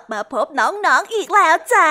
ลับมาพบน้องๆออีกแล้วจ้า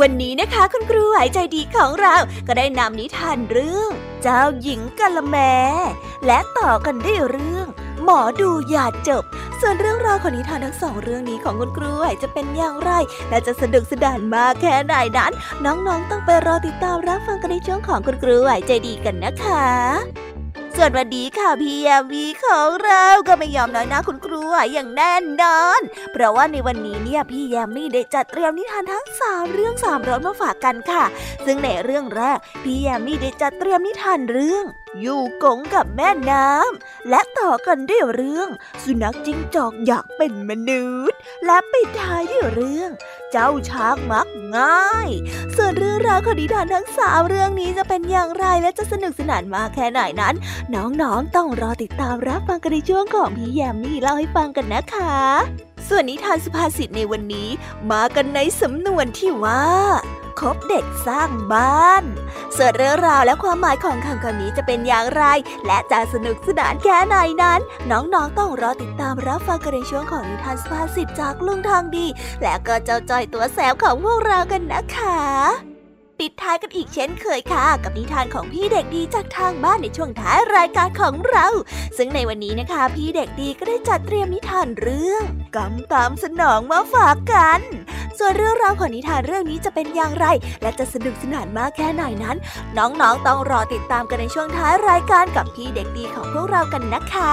วันนี้นะคะคุณครูหายใจดีของเราก็ได้นำนิทานเรื่อง เจ้าหญิงกะละแม และต่อกันด้วยเรื่อง หมอดูยาจบ ส่วนเรื่องราวของนิทานทั้งสองเรื่องนี้ของคุณครูหายจะเป็นอย่างไร และจะสนุกสนานมากแค่ไหนนั้น น้องๆต้องไปรอติดตามรับฟังกันในช่วงของคุณครูหายใจดีกันนะคะ ส่วนวันนี้ค่ะพี่ยามีของเราก็ไม่ยอมน้อยหน้าคุณครูอย่างแน่นอน เพราะว่าในวันนี้เนี่ยพี่ยามีได้จัดเตรียมนิทานทั้งสามเรื่องสามรสมาฝากกันค่ะ ซึ่งในเรื่องแรกพี่ยามีได้จัดเตรียมนิทานเรื่อง อยู่กงกับแม่น้ำ และต่อกันด้วยเรื่อง สุนัขจิ้งจอกอยากเป็นมนุษย์ และปิดท้ายด้วยเรื่อง เจ้าช้างมักง่าย ส่วนเรื่องราวของนิทานทั้งสามเรื่องนี้จะเป็นอย่างไรและจะสนุกสนานมากแค่ไหนนั้น น้องๆต้องรอติดตามรับฟังกันในช่วงของพี่แยมมี่เล่าให้ฟังกันนะคะ ส่วนนิทานสุภาษิตในวันนี้ มากันในสำนวนที่ว่า คบเด็กสร้างบ้าน ส่วนเรื่องราวและความหมายของคำคำนี้จะเป็นอย่างไร และจะสนุกสนานแค่ไหนนั้น น้องๆต้องรอติดตามรับฟังกันในช่วงของนิทานสุภาษิตจากลุงทางดี และก็เจ้าจอยตัวแสบของพวกเรากันนะคะ ปิดท้ายกันอีกเช่นเคยค่ะ กับนิทานของพี่เด็กดีจากทางบ้านในช่วงท้ายรายการของเรา ซึ่งในวันนี้นะคะ พี่เด็กดีก็ได้จัดเตรียมนิทานเรื่องกำตามสนองมาฝากกัน ส่วนเรื่องราวของนิทานเรื่องนี้จะเป็นอย่างไร และจะสนุกสนานมากแค่ไหนนั้น น้องๆต้องรอติดตามกันในช่วงท้ายรายการกับพี่เด็กดีของพวกเรากันนะคะ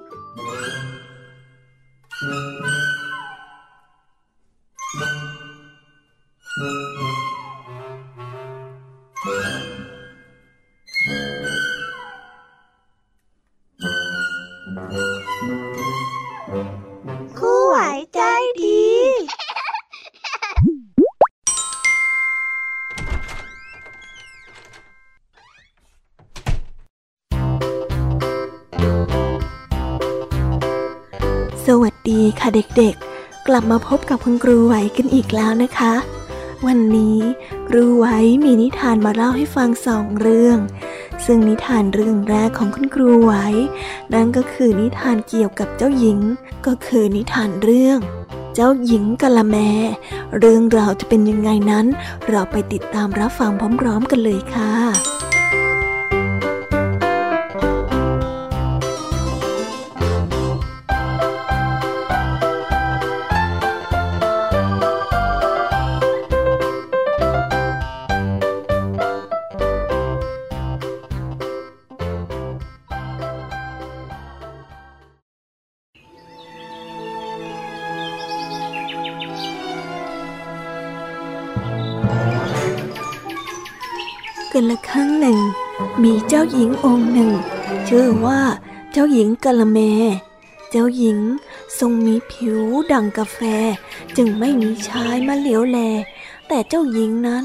เด็กๆ กลับมาพบกับคุณครูไหวกันอีกแล้วนะคะ วันนี้ครูไหวมีนิทานมาเล่าให้ฟังสองเรื่อง ซึ่งนิทานเรื่องแรกของคุณครูไหว นั่นก็คือนิทานเกี่ยวกับเจ้าหญิง ก็คือนิทานเรื่อง เจ้าหญิงกะละแม เรื่องราวจะเป็นยังไงนั้น เราไปติดตามรับฟังพร้อม ๆ กันเลยค่ะ ครั้งหนึ่ง มีเจ้าหญิงองค์หนึ่ง ชื่อว่าเจ้าหญิงกะละแม เจ้าหญิงทรงมีผิวดังกาแฟ จึงไม่มีชายมาเหลียวแล แต่เจ้าหญิงนั้น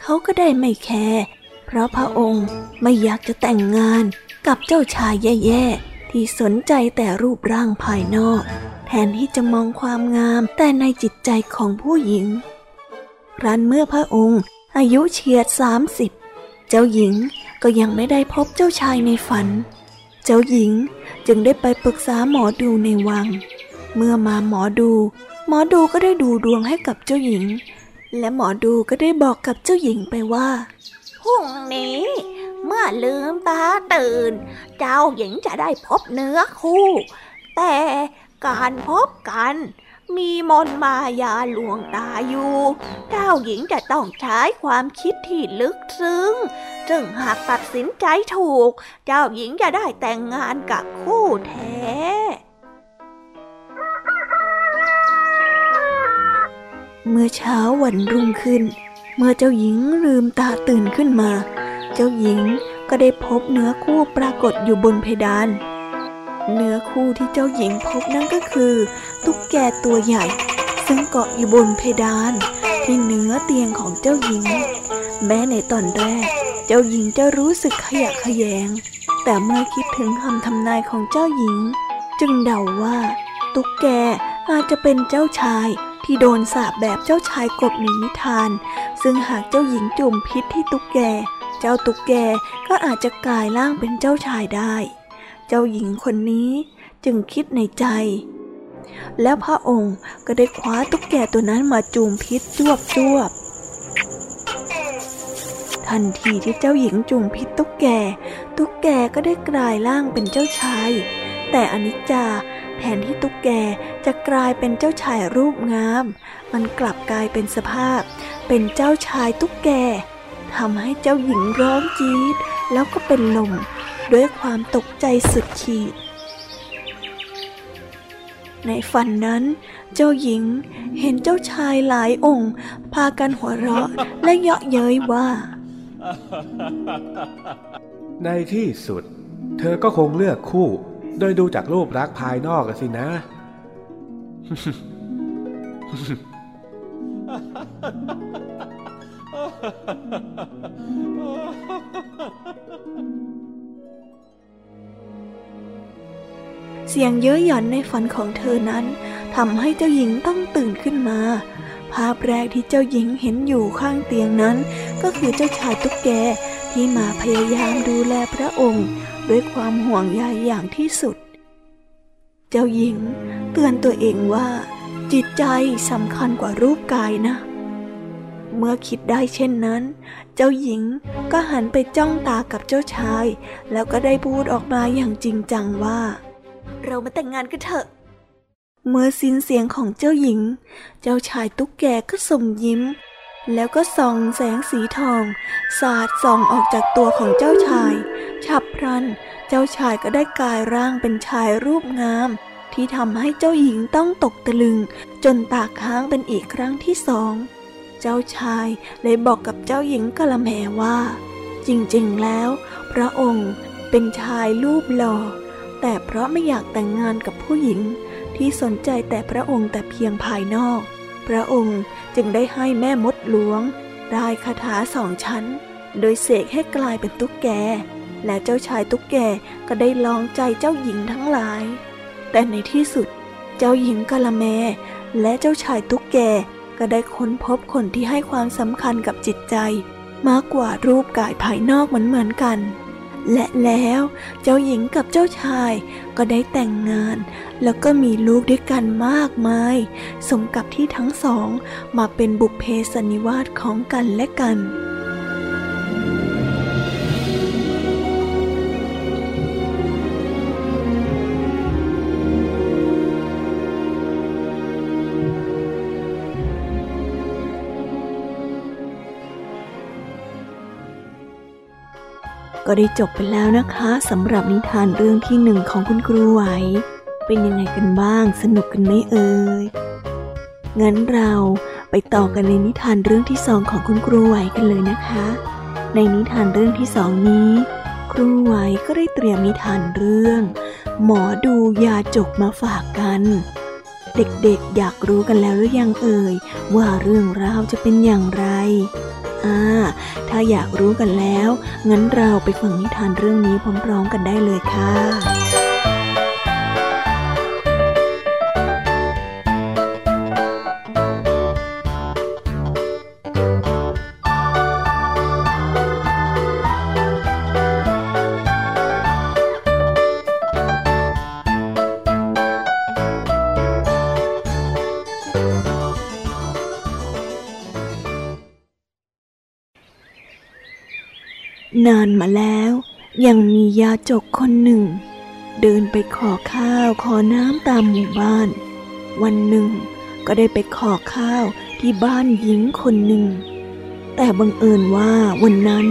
เขาก็ได้ไม่แคร์เพราะพระองค์ไม่อยากจะแต่งงานกับเจ้าชายแย่ๆ ที่สนใจแต่รูปร่างภายนอก แทนที่จะมองความงามแต่ในจิตใจของผู้หญิงรันเมื่อพระองค์อายุเฉียดสามสิบ เจ้าหญิงก็ยังไม่ได้พบเจ้าชายในฝัน เจ้าหญิงจึงได้ไปปรึกษาหมอดูในวัง เมื่อมาหมอดู หมอดูก็ได้ดูดวงให้กับเจ้าหญิง และหมอดูก็ได้บอกกับเจ้าหญิงไปว่าพรุ่งนี้ เมื่อลืมตาตื่น เจ้าหญิงจะได้พบเนื้อคู่ แต่การพบกัน มีมนมายาลวงตาอยู่ เจ้าหญิงจะต้องใช้ความคิดที่ลึกซึ้งจึงหากตัดสินใจถูก เจ้าหญิงจะได้แต่งงานกับคู่แท้เมื่อเช้าวันรุ่งขึ้น เมื่อเจ้าหญิงลืมตาตื่นขึ้นมา เจ้าหญิงก็ได้พบเนื้อคู่ปรากฏอยู่บนเพดาน เนื้อคู่ที่เจ้าหญิงพบนั่นก็คือ ตุ๊กแกตัวใหญ่ ซึ่งเกาะอยู่บนเพดานที่เนื้อเตียงของเจ้าหญิง แม้ในตอนแรก เจ้าหญิงจะรู้สึกขยะแขยง แต่เมื่อคิดถึงคำทำนายของเจ้าหญิง จึงเดาว่า ตุ๊กแกอาจจะเป็นเจ้าชายที่โดนสาบแบบเจ้าชายกบในนิทาน ซึ่งหากเจ้าหญิงจุ่มพิษที่ตุ๊กแก เจ้าตุ๊กแกก็อาจจะกลายร่างเป็นเจ้าชายได้ เจ้าหญิงคนนี้จึงคิดในใจ แล้วพระองค์ก็ได้คว้าตุ๊กแกตัวนั้นมาจูมพิษจวบจวบทันทีที่เจ้าหญิงจูมพิษตุ๊กแก ตุ๊กแกก็ได้กลายร่างเป็นเจ้าชาย แต่อนิจจาแทนที่ตุ๊กแกจะกลายเป็นเจ้าชายรูปงาม มันกลับกลายเป็นสภาพ เป็นเจ้าชายตุ๊กแกทำให้เจ้าหญิงร้องจี๊ดแล้วก็เป็นลมด้วยความตกใจสุดขีด ในฝันนั้น เจ้าหญิงเห็นเจ้าชายหลายองค์ พากันหัวเราะและเยาะเย้ยว่า ในที่สุด เธอก็คงเลือกคู่ โดยดูจากรูปรักษณ์ภายนอกสินะ เสียงเย้ยหยันในฝันของเธอนั้นทำให้เจ้าหญิงต้องตื่นขึ้นมา ภาพแรกที่เจ้าหญิงเห็นอยู่ข้างเตียงนั้น ก็คือเจ้าชายตุ๊กแกที่มาพยายามดูแลพระองค์ ด้วยความห่วงใยอย่างที่สุด เจ้าหญิงเตือนตัวเองว่า จิตใจสำคัญกว่ารูปกายนะ เมื่อคิดได้เช่นนั้น เจ้าหญิงก็หันไปจ้องตากับเจ้าชาย แล้วก็ได้พูดออกมาอย่างจริงจังว่า เรามาแต่งงานกันเถอะ เมื่อสิ้นเสียงของเจ้าหญิง เจ้าชายตุ๊กแกก็ส่งยิ้ม แล้วก็ส่องแสงสีทอง สาดส่องออกจากตัวของเจ้าชาย ฉับพลัน เจ้าชายก็ได้กลายร่างเป็นชายรูปงาม ที่ทำให้เจ้าหญิงต้องตกตะลึง จนตาค้างเป็นอีกครั้งที่สอง เจ้าชายเลยบอกกับเจ้าหญิงกะละแมว่า จริงๆแล้ว พระองค์เป็นชายรูปหล่อ แต่เพราะไม่อยากแต่งงานกับผู้หญิงที่สนใจแต่พระองค์แต่เพียงภายนอก พระองค์จึงได้ให้แม่มดหลวง ได้คาถาสองชั้น โดยเสกให้กลายเป็นตุ๊กแก และเจ้าชายตุ๊กแกก็ได้ลองใจเจ้าหญิงทั้งหลาย แต่ในที่สุด เจ้าหญิงกะละแม และเจ้าชายตุ๊กแกก็ได้ค้นพบคนที่ให้ความสำคัญกับจิตใจ มากกว่ารูปกายภายนอกเหมือนเหมือนกัน และแล้วเจ้าหญิงกับเจ้าชายก็ได้แต่งงาน แล้วก็มีลูกด้วยกันมากมาย สมกับที่ทั้งสองมาเป็นบุพเพสันนิวาสของกันและกัน ก็ได้จบไปแล้วนะคะสำหรับนิทานเรื่องที่หนึ่งของคุณครูไหว เป็นยังไงกันบ้างสนุกกันไหมเอ่ยงั้นเราไปต่อกันในนิทานเรื่องที่สองของคุณครูไหวกันเลยนะคะ ในนิทานเรื่องที่สองนี้ ครูไหวก็ได้เตรียมนิทานเรื่อง หมอดูยาจกมาฝากกัน เด็กๆอยากรู้กันแล้วหรือยังเอ่ย ว่าเรื่องราวจะเป็นอย่างไรอ่าถ้าอยากรู้กันแล้ว งั้นเราไปฟังนิทานเรื่องนี้พร้อมๆกันได้เลยค่ะ นานมาแล้ว ยังมียาจกคนหนึ่ง เดินไปขอข้าวขอน้ำตามหมู่บ้าน วันหนึ่งก็ได้ไปขอข้าวที่บ้านหญิงคนหนึ่ง แต่บังเอิญว่าวันนั้น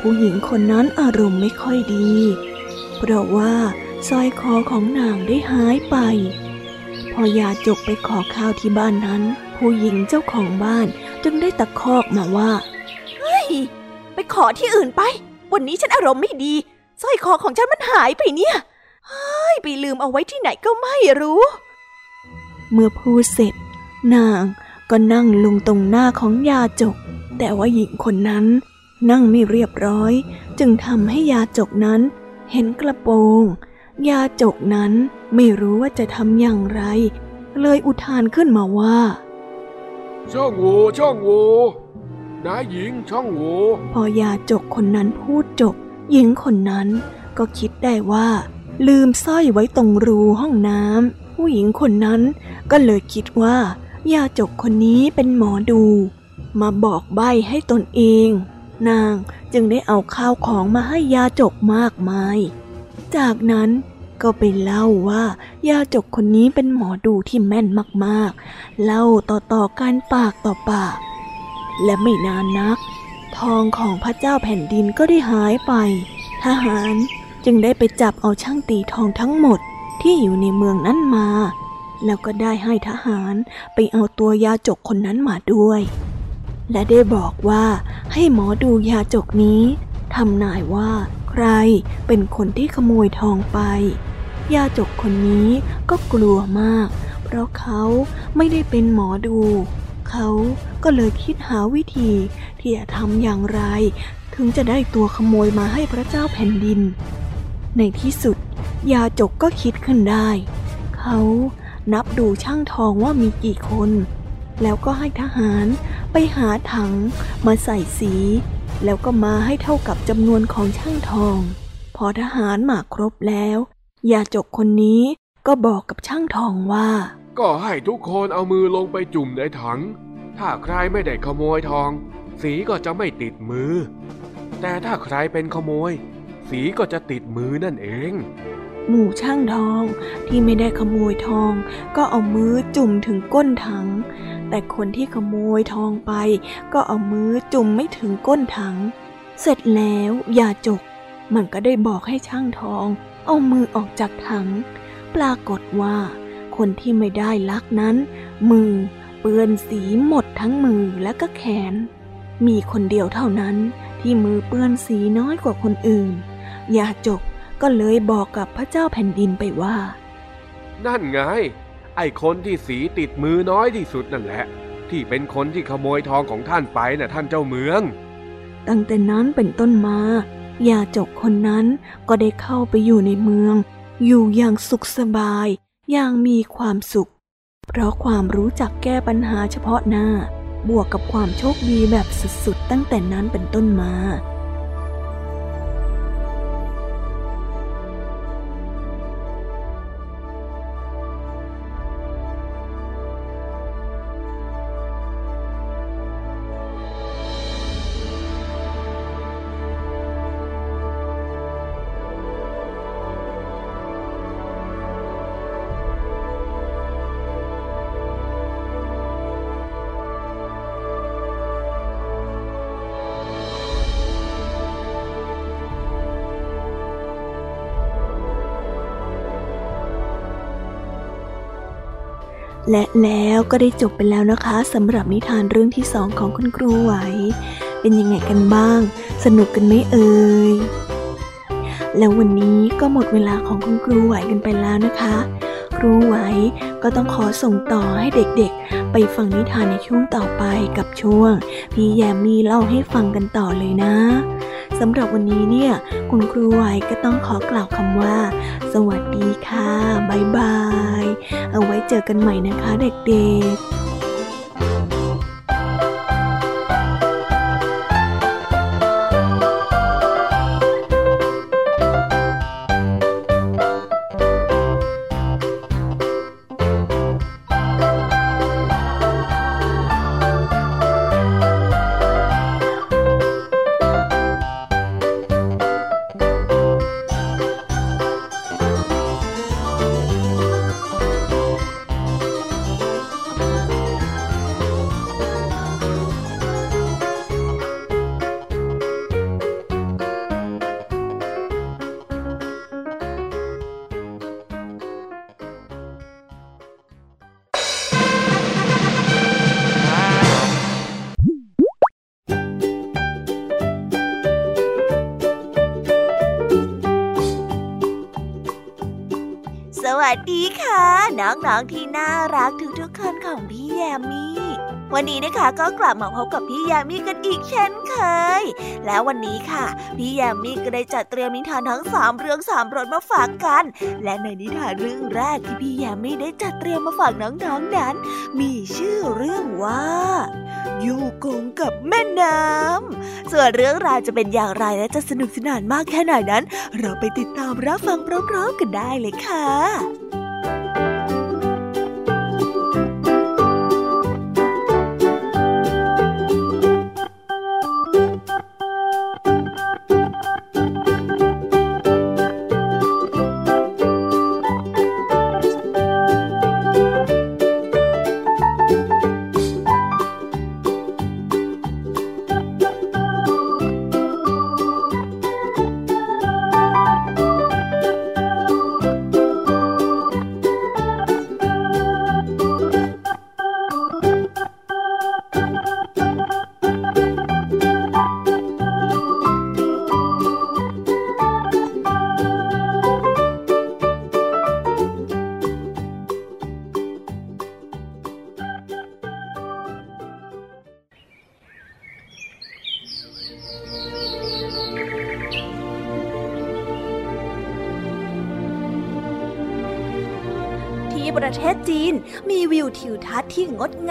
ผู้หญิงคนนั้นอารมณ์ไม่ค่อยดี เพราะว่าสร้อยคอของนางได้หายไป พอยาจกไปขอข้าวที่บ้านนั้น ผู้หญิงเจ้าของบ้านจึงได้ตะคอกมาว่า เฮ้ย ไปขอที่อื่นไป วันนี้ฉันอารมณ์ไม่ดีสร้อยคอของฉันมันหายไปเนี่ยเฮ้ยไปลืมเอาไว้ที่ไหนก็ไม่รู้ เมื่อพูดเสร็จ นางก็นั่งลงตรงหน้าของยาจก แต่ว่าหญิงคนนั้น นั่งไม่เรียบร้อย จึงทำให้ยาจกนั้น เห็นกระโปรง ยาจกนั้นไม่รู้ว่าจะทำอย่างไร เลยอุทานขึ้นมาว่า ช่องโหว่ช่องโหว่ นายหญิงช่องโหว่พอยาจกคนนั้นพูดจบ หญิงคนนั้นก็คิดได้ว่า ลืมสร้อยไว้ตรงรูห้องน้ำผู้หญิงคนนั้นก็เลยคิดว่า ยาจกคนนี้เป็นหมอดู มาบอกใบให้ตนเอง นางจึงได้เอาข้าวของมาให้ยาจกมากมาย จากนั้นก็ไปเล่าว่ายาจกคนนี้เป็นหมอดูที่แม่นมากๆ เล่าต่อๆกันปากต่อปาก และไม่นานนัก ทองของพระเจ้าแผ่นดินก็ได้หายไป ทหารจึงได้ไปจับเอาช่างตีทองทั้งหมดที่อยู่ในเมืองนั้นมา แล้วก็ได้ให้ทหารไปเอาตัวยาจกคนนั้นมาด้วย และได้บอกว่าให้หมอดูยาจกนี้ทำนายว่าใครเป็นคนที่ขโมยทองไป ยาจกคนนี้ก็กลัวมาก เพราะเขาไม่ได้เป็นหมอดู เขา ก็เลยคิดหาวิธีที่จะทำอย่างไร ถึงจะได้ตัวขโมยมาให้พระเจ้าแผ่นดิน ในที่สุด ยาจกก็คิดขึ้นได้ เขานับดูช่างทองว่ามีกี่คน แล้วก็ให้ทหารไปหาถังมาใส่สี แล้วก็มาให้เท่ากับจำนวนของช่างทอง พอทหารมาครบแล้ว ยาจกคนนี้ก็บอกกับช่างทองว่า ก็ให้ทุกคนเอามือลงไปจุ่มในถัง ถ้าใครไม่ได้ขโมยทอง สีก็จะไม่ติดมือ แต่ถ้าใครเป็นขโมย สีก็จะติดมือนั่นเอง หมู่ช่างทองที่ไม่ได้ขโมยทอง ก็เอามือจุ่มถึงก้นถัง แต่คนที่ขโมยทองไป ก็เอามือจุ่มไม่ถึงก้นถัง เสร็จแล้วยาจก มันก็ได้บอกให้ช่างทอง เอามือออกจากถัง ปรากฏว่า คนที่ไม่ได้ลักนั้น มือ เปื้อนสีหมดทั้งมือและก็แขน มีคนเดียวเท่านั้นที่มือเปื้อนสีน้อยกว่าคนอื่น ยาจกก็เลยบอกกับพระเจ้าแผ่นดินไปว่า นั่นไง ไอ้คนที่สีติดมือน้อยที่สุดนั่นแหละ ที่เป็นคนที่ขโมยทองของท่านไปน่ะท่านเจ้าเมือง ตั้งแต่นั้นเป็นต้นมายาจกคนนั้นก็ได้เข้าไปอยู่ในเมือง อยู่อย่างสุขสบาย อย่างมีความสุข เพราะความรู้จักแก้ปัญหาเฉพาะหน้า บวกกับความโชคดีแบบสุดๆ ตั้งแต่นั้นเป็นต้นมา และแล้วก็ได้จบไปแล้วนะคะสำหรับนิทานเรื่องที่สองของคุณครูไหว เป็นยังไงกันบ้าง สนุกกันไหมเอ่ยแล้ววันนี้ก็หมดเวลาของคุณครูไหวกันไปแล้วนะคะ ครูไหวก็ต้องขอส่งต่อให้เด็กๆ ไปฟังนิทานในช่วงต่อไปกับช่วง พี่แยมมีเล่าให้ฟังกันต่อเลยนะ สำหรับวันนี้เนี่ย คุณครูไวก็ต้องขอกล่าวคำว่า สวัสดีค่ะ บ๊ายบาย เอาไว้เจอกันใหม่นะคะเด็กๆ วันนี้นะคะก็กลับมาพบกับพี่ยมมี่กันอีกเช่นเคย แล้ววันนี้ค่ะ พี่ยมมี่ก็ได้จัดเตรียมนิทานทั้งสามเรื่องสามรสมาฝากกัน และในนิทานเรื่องแรกที่พี่ยมมี่ได้จัดเตรียมมาฝากน้องๆนนั้น มีชื่อเรื่องว่าอยู่กงกับแม่น้ำส่วนเรื่องราวจะเป็นอย่างไรและจะสนุกสนานมากแค่ไหนนั้น เราไปติดตามรับฟังพร้อมๆกันได้เลยค่ะ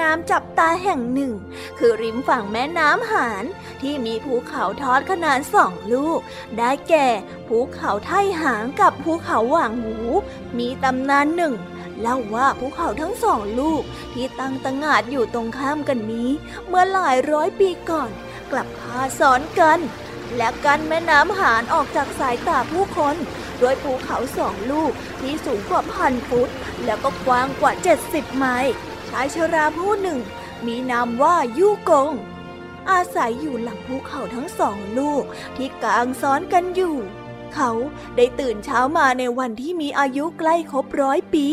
น์ที่งามจับตาแห่งหนึ่ง คือริมฝั่งแม่น้ำหานที่มีภูเขาทอดขนาดสองลูก ได้แก่ภูเขาไท่หางกับภูเขาหว่างหู มีตำนานหนึ่งเล่าว่าภูเขาทั้งสองลูกที่ตั้งตะงาดอยู่ตรงข้ามกันนี้ เมื่อหลายร้อยปีก่อน กลับพาซ้อนกัน และกันแม่น้ำหานออกจากสายตาผู้คนด้วยภูเขาสองลูกที่สูงกว่าพันฟุต แล้วก็กว้างกว่า 70 ไมล์ ชายชราผู้หนึ่ง มีนามว่ายู่กง อาศัยอยู่หลังภูเขาทั้งสองลูกที่กางซ้อนกันอยู่ เขาได้ตื่นเช้ามาในวันที่มีอายุใกล้ครบร้อยปี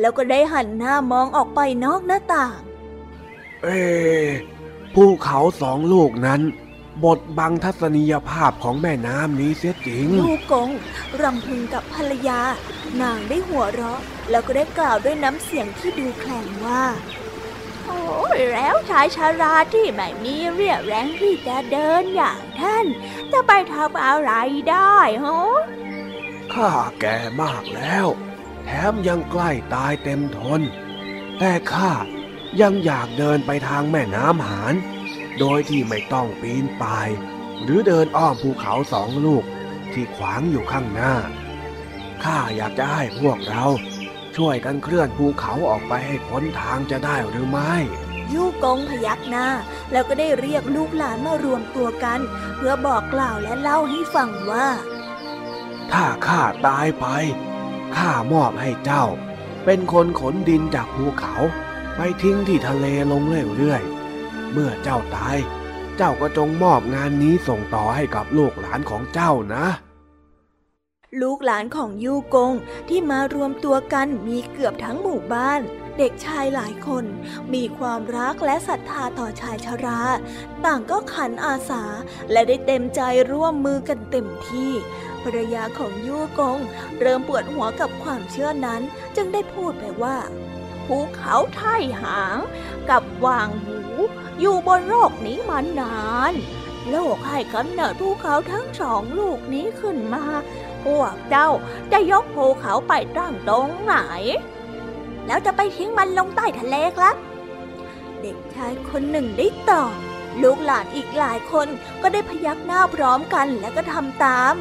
แล้วก็ได้หันหน้ามองออกไปนอกหน้าต่าง เอ๊ะภูเขาสองลูกนั้น บดบังทัศนียภาพของแม่น้ำนี้เสียจริง ลูกกงรำพึงกับภรรยา นางได้หัวเราะ แล้วก็ได้กล่าวด้วยน้ำเสียงที่ดูแข็งว่า โอ้ยแล้วชายชาราที่ไม่มีเรี่ยวแรงที่จะเดินอย่างท่าน จะไปทำอะไรได้ฮะข้าแก่มากแล้ว แถมยังใกล้ตายเต็มทน แต่ข้ายังอยากเดินไปทางแม่น้ำหาน โดยที่ไม่ต้องปีนป่าย หรือเดินอ้อมภูเขาสองลูกที่ขวางอยู่ข้างหน้า ข้าอยากจะให้พวกเรา ช่วยกันเคลื่อนภูเขาออกไปให้พ้นทางจะได้หรือไม่ยู่กงพยักหน้า แล้วก็ได้เรียกลูกหลานมารวมตัวกัน เพื่อบอกกล่าวและเล่าให้ฟังว่า ถ้าข้าตายไปข้ามอบให้เจ้า เป็นคนขนดินจากภูเขา ไปทิ้งที่ทะเลลงเรื่อยๆ เมื่อเจ้าตาย เจ้าก็จงมอบงานนี้ส่งต่อให้กับลูกหลานของเจ้านะ ลูกหลานของยูกงที่มารวมตัวกันมีเกือบทั้งหมู่บ้านเด็กชายหลายคนมีความรักและศรัทธาต่อชายชรา ต่างก็ขันอาสาและได้เต็มใจร่วมมือกันเต็มที่ ภรรยาของยูกง เริ่มปวดหัวกับความเชื่อนั้น จึงได้พูดไปว่า ภูเขาไทหางกับวางหู อยู่บนโลกนี้มานาน โลกให้กำเนิดภูเขาทั้งสองลูกนี้ขึ้นมา พวกเจ้าจะยกภูเขาไปตั้งตรงไหน แล้วจะไปทิ้งมันลงใต้ทะเลครับ เด็กชายคนหนึ่งได้ตอบลูกหลานอีกหลายคนก็ได้พยักหน้าพร้อมกันและก็ทำตาม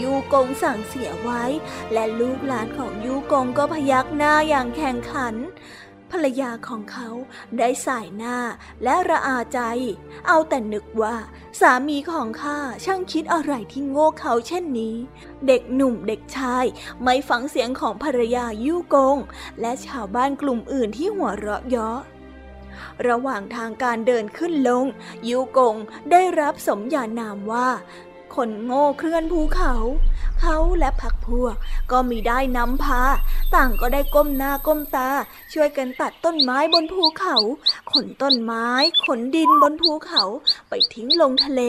ยูกงสั่งเสียไว้ และลูกหลานของยูกงก็พยักหน้าอย่างแข่งขัน ภรรยาของเขาได้สายหน้าและระอาใจ เอาแต่นึกว่าสามีของข้าช่างคิดอะไรที่โง่เขาเช่นนี้ เด็กหนุ่มเด็กชายไม่ฟังเสียงของภรรยายู่กง และชาวบ้านกลุ่มอื่นที่หัวเราะเยาะระหว่างทางการเดินขึ้นลงยูกงได้รับสมญานามว่า คนโง่เคลื่อนภูเขา เขาและพักพวกก็มีได้นำพา ต่างก็ได้ก้มหน้าก้มตา ช่วยกันตัดต้นไม้บนภูเขา ขนต้นไม้ ขนดินบนภูเขา ไปทิ้งลงทะเล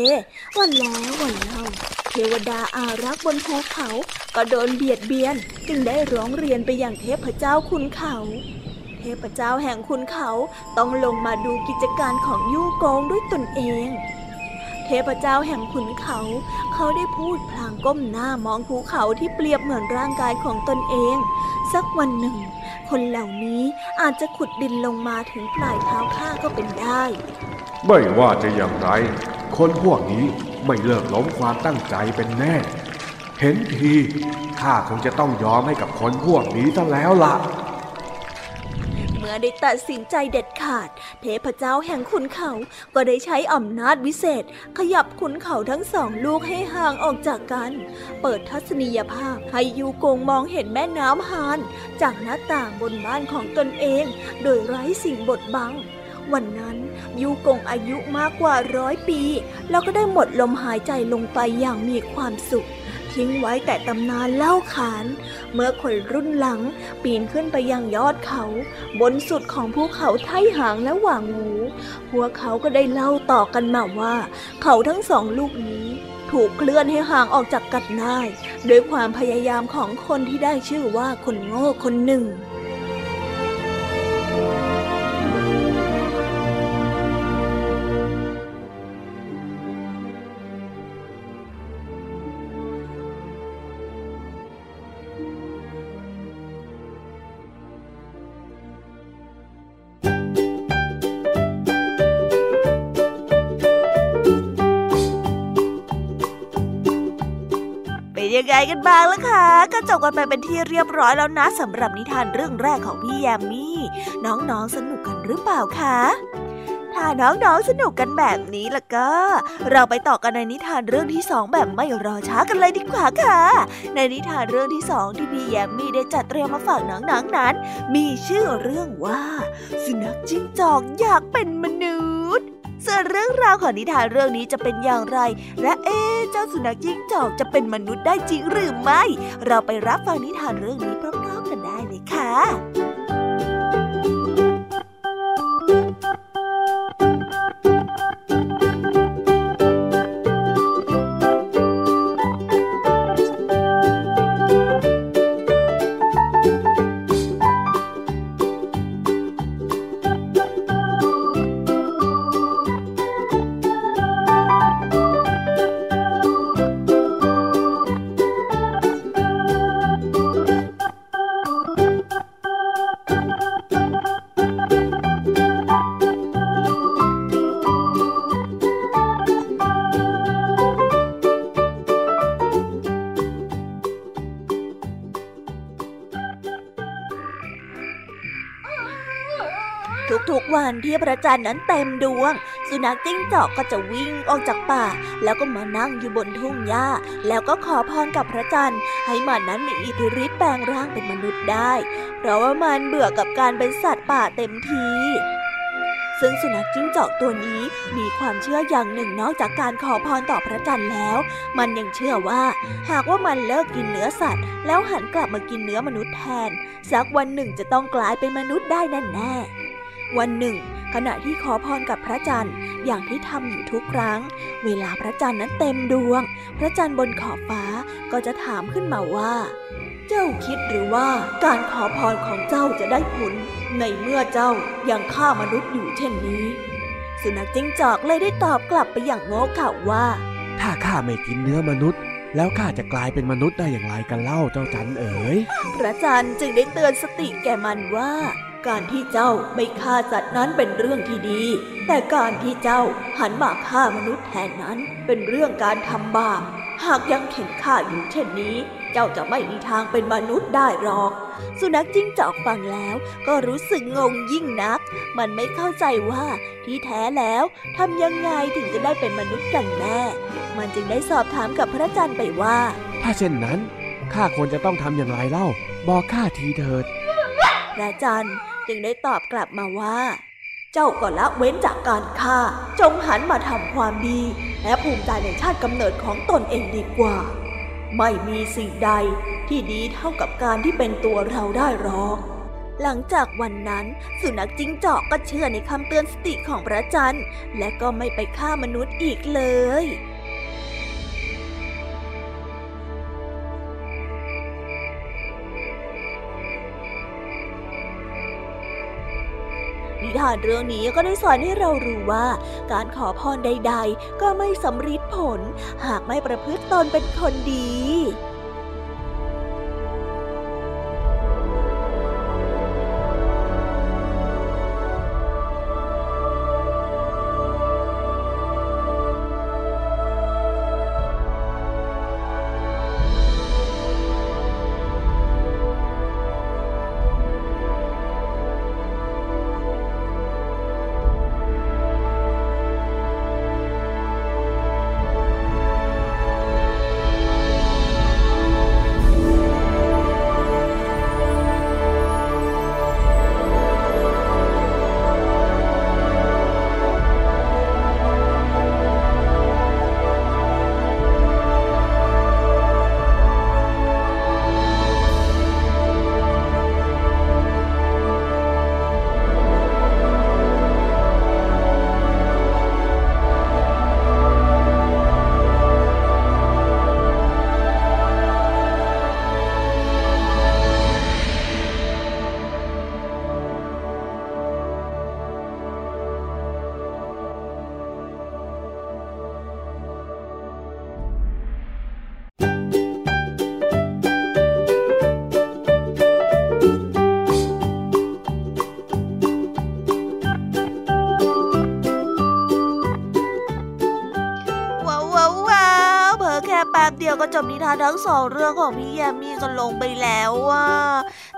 วันแล้ววันเล่าเทวดาอารักษ์บนภูเขา ก็โดนเบียดเบียน จึงได้ร้องเรียนไปอยังเทพเจ้าคุณเขาเทพเจ้าแห่งคุณเขาต้องลงมาดูกิจการของยู่โกงด้วยตนเอง เทพเจ้าแห่งขุนเขา เขาได้พูดพลางก้มหน้ามองภูเขาที่เปรียบเหมือนร่างกายของตนเอง สักวันหนึ่ง คนเหล่านี้อาจจะขุดดินลงมาถึงปลายเท้าข้าก็เป็นได้ ไม่ว่าจะอย่างไร คนพวกนี้ไม่เลิกล้มความตั้งใจเป็นแน่ เห็นทีข้าคงจะต้องยอมให้กับคนพวกนี้ซะแล้วล่ะ มื่อได้ตัดสินใจเด็ดขาด เทพเจ้าแห่งขุนเขา ก็ได้ใช้อำนาจวิเศษ ขยับขุนเขาทั้งสองลูกให้ห่างออกจากกัน เปิดทัศนียภาพให้ยูโกงมองเห็นแม่น้ำฮาน จากหน้าต่างบนบ้านของตนเอง โดยไร้สิ่งบดบังวันนั้นยูกงอายุมากกว่าร้อยปี แล้วก็ได้หมดลมหายใจลงไปอย่างมีความสุข ทิ้งไว้แต่ตำนานเล่าขาน เมื่อคนรุ่นหลังปีนขึ้นไปยังยอดเขา บนสุดของภูเขาไทหางและหว่างหูพวกเขาก็ได้เล่าต่อกันมาว่า เขาทั้งสองลูกนี้ถูกเคลื่อนให้ห่างออกจากกันได้ด้วยความพยายามของคนที่ได้ชื่อว่าคนโง่คนหนึ่ง ยังไงกันบ้างล่ะคะก็จบกันไปเป็นที่เรียบร้อยแล้วนะสำหรับนิทานเรื่องแรกของพี่แยมมี่ น้องๆสนุกกันหรือเปล่าคะถ้าน้องๆสนุกกันแบบนี้ล่ะก็ เราไปต่อกันในนิทานเรื่องที่สองแบบไม่รอช้ากันเลยดีกว่าค่ะ ในนิทานเรื่องที่สองที่พี่แยมมี่ได้จัดเตรียมมาฝากน้องๆนนั้น มีชื่อเรื่องว่า สุนัขจิ้งจอกอยากเป็นมนุษย์ ส่วนเรื่องราวของนิทานเรื่องนี้จะเป็นอย่างไร และเอ๊เจ้าสุนัขจิ้งจอกจะเป็นมนุษย์ได้จริงหรือไม่ เราไปรับฟังนิทานเรื่องนี้พร้อมๆกันได้เลยค่ะันที่พระจันทร์นั้นเต็มดวง สุนัขจิ้งจอกก็จะวิ่งออกจากป่า แล้วก็มานั่งอยู่บนทุ่งหญ้า แล้วก็ขอพรกับพระจันทร์ ให้มันนั้นมีอิทธิฤทธิ์แปลงร่างเป็นมนุษย์ได้ เพราะว่ามันเบื่อกับการเป็นสัตว์ป่าเต็มทีซึ่งสุนัขจิ้งจอกตัวนี้มีความเชื่ออย่างหนึ่งนอกจากการขอพรต่อพระจันทร์แล้ว มันยังเชื่อว่า หากว่ามันเลิกกินเนื้อสัตว์ แล้วหันกลับมากินเนื้อมนุษย์แทนสักวันหนึ่งจะต้องกลายเป็นมนุษย์ได้แน่แน่ๆ วันหนึ่ง ขณะที่ขอพรกับพระจันทร์อย่างที่ทำอยู่ทุกครั้ง เวลาพระจันทร์นั้นเต็มดวง พระจันทร์บนขอบฟ้าก็จะถามขึ้นมาว่า เจ้าคิดหรือว่าการขอพรของเจ้าจะได้ผล ในเมื่อเจ้ายังฆ่ามนุษย์อยู่เช่นนี้ สุนัขจิ้งจอกเลยได้ตอบกลับไปอย่างโง่เขลาว่า ถ้าข้าไม่กินเนื้อมนุษย์แล้วข้าจะกลายเป็นมนุษย์ได้อย่างไรกันเล่าเจ้าจันเอ๋ย พระจันทร์จึงได้เตือนสติแก่มันว่า การที่เจ้าไม่ฆ่าสัตว์นั้นเป็นเรื่องที่ดี แต่การที่เจ้าหันมาฆ่ามนุษย์แทนนั้นเป็นเรื่องการทำบาป หากยังเข็นฆ่าอยู่เช่นนี้ เจ้าจะไม่มีทางเป็นมนุษย์ได้หรอก สุนัขจิ้งจอกฟังแล้วก็รู้สึกงงยิ่งนัก มันไม่เข้าใจว่าที่แท้แล้วทำยังไงถึงจะได้เป็นมนุษย์กันแน่ มันจึงได้สอบถามกับพระจันทร์ไปว่า ถ้าเช่นนั้นข้าควรจะต้องทำอย่างไรเล่า บอกข้าทีเถิดพระจันทร์ จึงได้ตอบกลับมาว่า เจ้าก็ละเว้นจากการฆ่า จงหันมาทำความดี และภูมิใจในชาติกำเนิดของตนเองดีกว่า ไม่มีสิ่งใดที่ดีเท่ากับการที่เป็นตัวเราได้หรอกหลังจากวันนั้น สุนัขจิ้งจอกก็เชื่อในคำเตือนสติของพระจันทร์ และก็ไม่ไปฆ่ามนุษย์อีกเลย ทานเรื่องนี้ก็ได้สอนให้เรารู้ว่า การขอพรใด ๆ ก็ไม่สำเร็จผล หากไม่ประพฤติตนเป็นคนดีาทั้งสองเรื่องของพี่แยมมี่กันลงไปแล้วว่า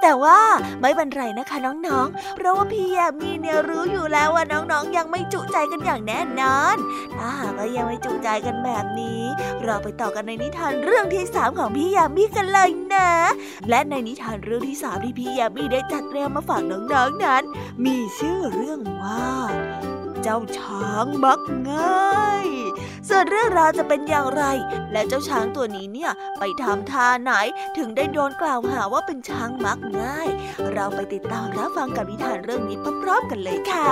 แต่ว่าไม่เป็นไรนะคะน้องๆ เพราะว่าพี่แยมมี่เนี่ยรู้อยู่แล้วว่าน้องๆ ยังไม่จุใจกันอย่างแน่นอน ถ้าหากว่ายังไม่จุใจกันแบบนี้ เราไปต่อกันในนิทานเรื่องที่สามของพี่แยมมี่กันเลยนะ และในนิทานเรื่องที่สามที่พี่แยมมี่ได้จัดเตรียมมาฝากน้องๆนนั้น มีชื่อเรื่องว่า เจ้าช้างมักง่าย ส่วนเรื่องราวจะเป็นอย่างไร และเจ้าช้างตัวนี้เนี่ยไปทำท่าไหนถึงได้โดนกล่าวหาว่าเป็นช้างมักง่าย เราไปติดตามรับฟังกับนิทานเรื่องนี้พร้อมๆกันเลยค่ะ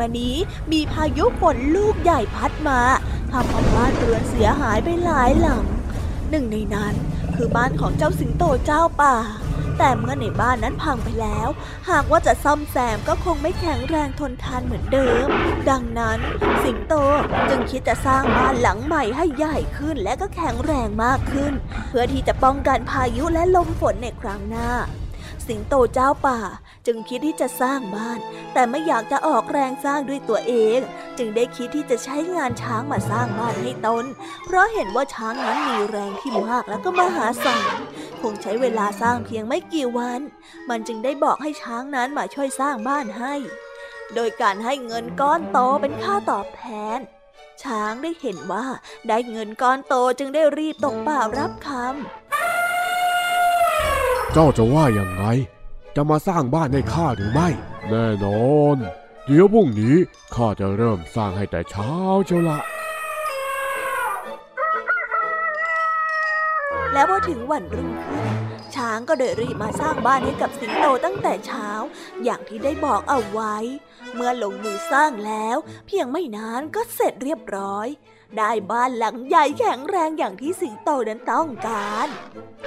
มานมานี้ มีพายุฝนลูกใหญ่พัดมาทำเอาบ้านเรือนเสียหายไปหลายหลัง หนึ่งในนั้นคือบ้านของเจ้าสิงโตเจ้าป่า แต่เมื่อในบ้านนั้นพังไปแล้ว หากว่าจะซ่อมแซมก็คงไม่แข็งแรงทนทานเหมือนเดิม ดังนั้นสิงโตจึงคิดจะสร้างบ้านหลังใหม่ให้ใหญ่ขึ้นและก็แข็งแรงมากขึ้น เพื่อที่จะป้องกันพายุและลมฝนในครั้งหน้า สิงโตเจ้าป่าจึงคิดที่จะสร้างบ้าน แต่ไม่อยากจะออกแรงสร้างด้วยตัวเอง จึงได้คิดที่จะใช้งานช้างมาสร้างบ้านให้ตน เพราะเห็นว่าช้างนั้นมีแรงที่มากแล้วก็มหาศาลคงใช้เวลาสร้างเพียงไม่กี่วัน มันจึงได้บอกให้ช้างนั้นมาช่วยสร้างบ้านให้ โดยการให้เงินก้อนโตเป็นค่าตอบแทนช้างได้เห็นว่าได้เงินก้อนโตจึงได้รีบตกป่ารับคำ เจ้าจะว่าอย่างไง จะมาสร้างบ้านให้ข้าหรือไม่ แน่นอน เดี๋ยวพรุ่งนี้ข้าจะเริ่มสร้างให้แต่เช้าเจ้าละแล้วพอถึงวันรุ่งขึ้นช้างก็เดินรีบมาสร้างบ้านให้กับสิงโตตั้งแต่เช้า อย่างที่ได้บอกเอาไว้ เมื่อลงมือสร้างแล้ว เพียงไม่นานก็เสร็จเรียบร้อย ได้บ้านหลังใหญ่แข็งแรงอย่างที่สิงโตนั้นต้องการ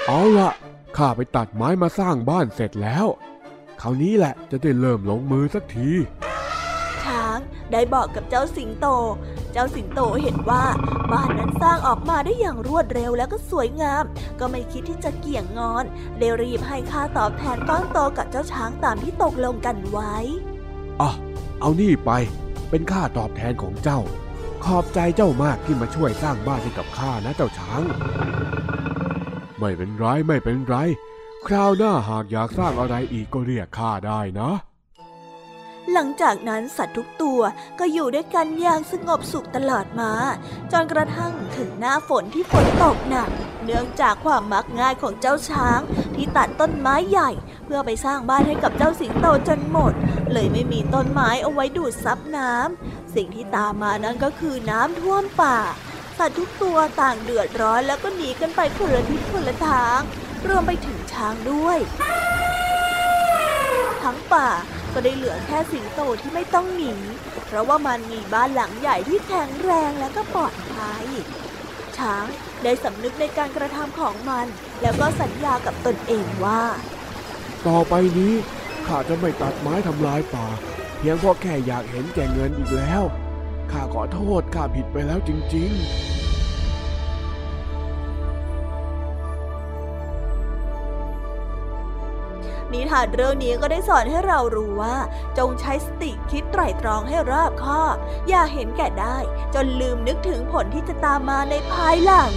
เอาละข้าไปตัดไม้มาสร้างบ้านเสร็จแล้ว คราวนี้แหละจะได้เริ่มลงมือสักที ช้างได้บอกกับเจ้าสิงโต เจ้าสิงโตเห็นว่าบ้านนั้นสร้างออกมาได้อย่างรวดเร็วแล้วก็สวยงาม ก็ไม่คิดที่จะเกี่ยงงอนเดรีบให้ค่าตอบแทนก้อนโตกับเจ้าช้างตามที่ตกลงกันไว้อะเอานี่ไป เป็นค่าตอบแทนของเจ้า ขอบใจเจ้ามากที่มาช่วยสร้างบ้านให้กับข้านะเจ้าช้าง ไม่เป็นไรไม่เป็นไร คราวหน้าหากอยากสร้างอะไรอีกก็เรียกข้าได้นะ หลังจากนั้นสัตว์ทุกตัวก็อยู่ด้วยกันอย่างสงบสุขตลอดมา จนกระทั่งถึงหน้าฝนที่ฝนตกหนัก เนื่องจากความมักง่ายของเจ้าช้าง ที่ตัดต้นไม้ใหญ่ เพื่อไปสร้างบ้านให้กับเจ้าสิงโตจนหมด เลยไม่มีต้นไม้เอาไว้ดูดซับน้ำสิ่งที่ตามมานั้นก็คือน้ำท่วมป่าสัตว์ทุกตัวต่างเดือดร้อนแล้วก็หนีกันไปคนละทิศคนละทาง รวมไปถึงช้างด้วย ทั้งป่าก็ได้เหลือแค่สิงโตที่ไม่ต้องหนี เพราะว่ามันมีบ้านหลังใหญ่ที่แข็งแรงและก็ปลอดภัย ช้างได้สำนึกในการกระทำของมัน แล้วก็สัญญากับตนเองว่า ต่อไปนี้ข้าจะไม่ตัดไม้ทำลายป่า เพียงเพราะแค่อยากเห็นแก่เงินอีกแล้ว ข้าขอโทษข้าผิดไปแล้วจริง ๆ นิทานเรื่องนี้ก็ได้สอนให้เรารู้ว่า จงใช้สติคิดไตร่ตรองให้รอบคอบอย่าเห็นแก่ได้ จนลืมนึกถึงผลที่จะตามมาในภายหลัง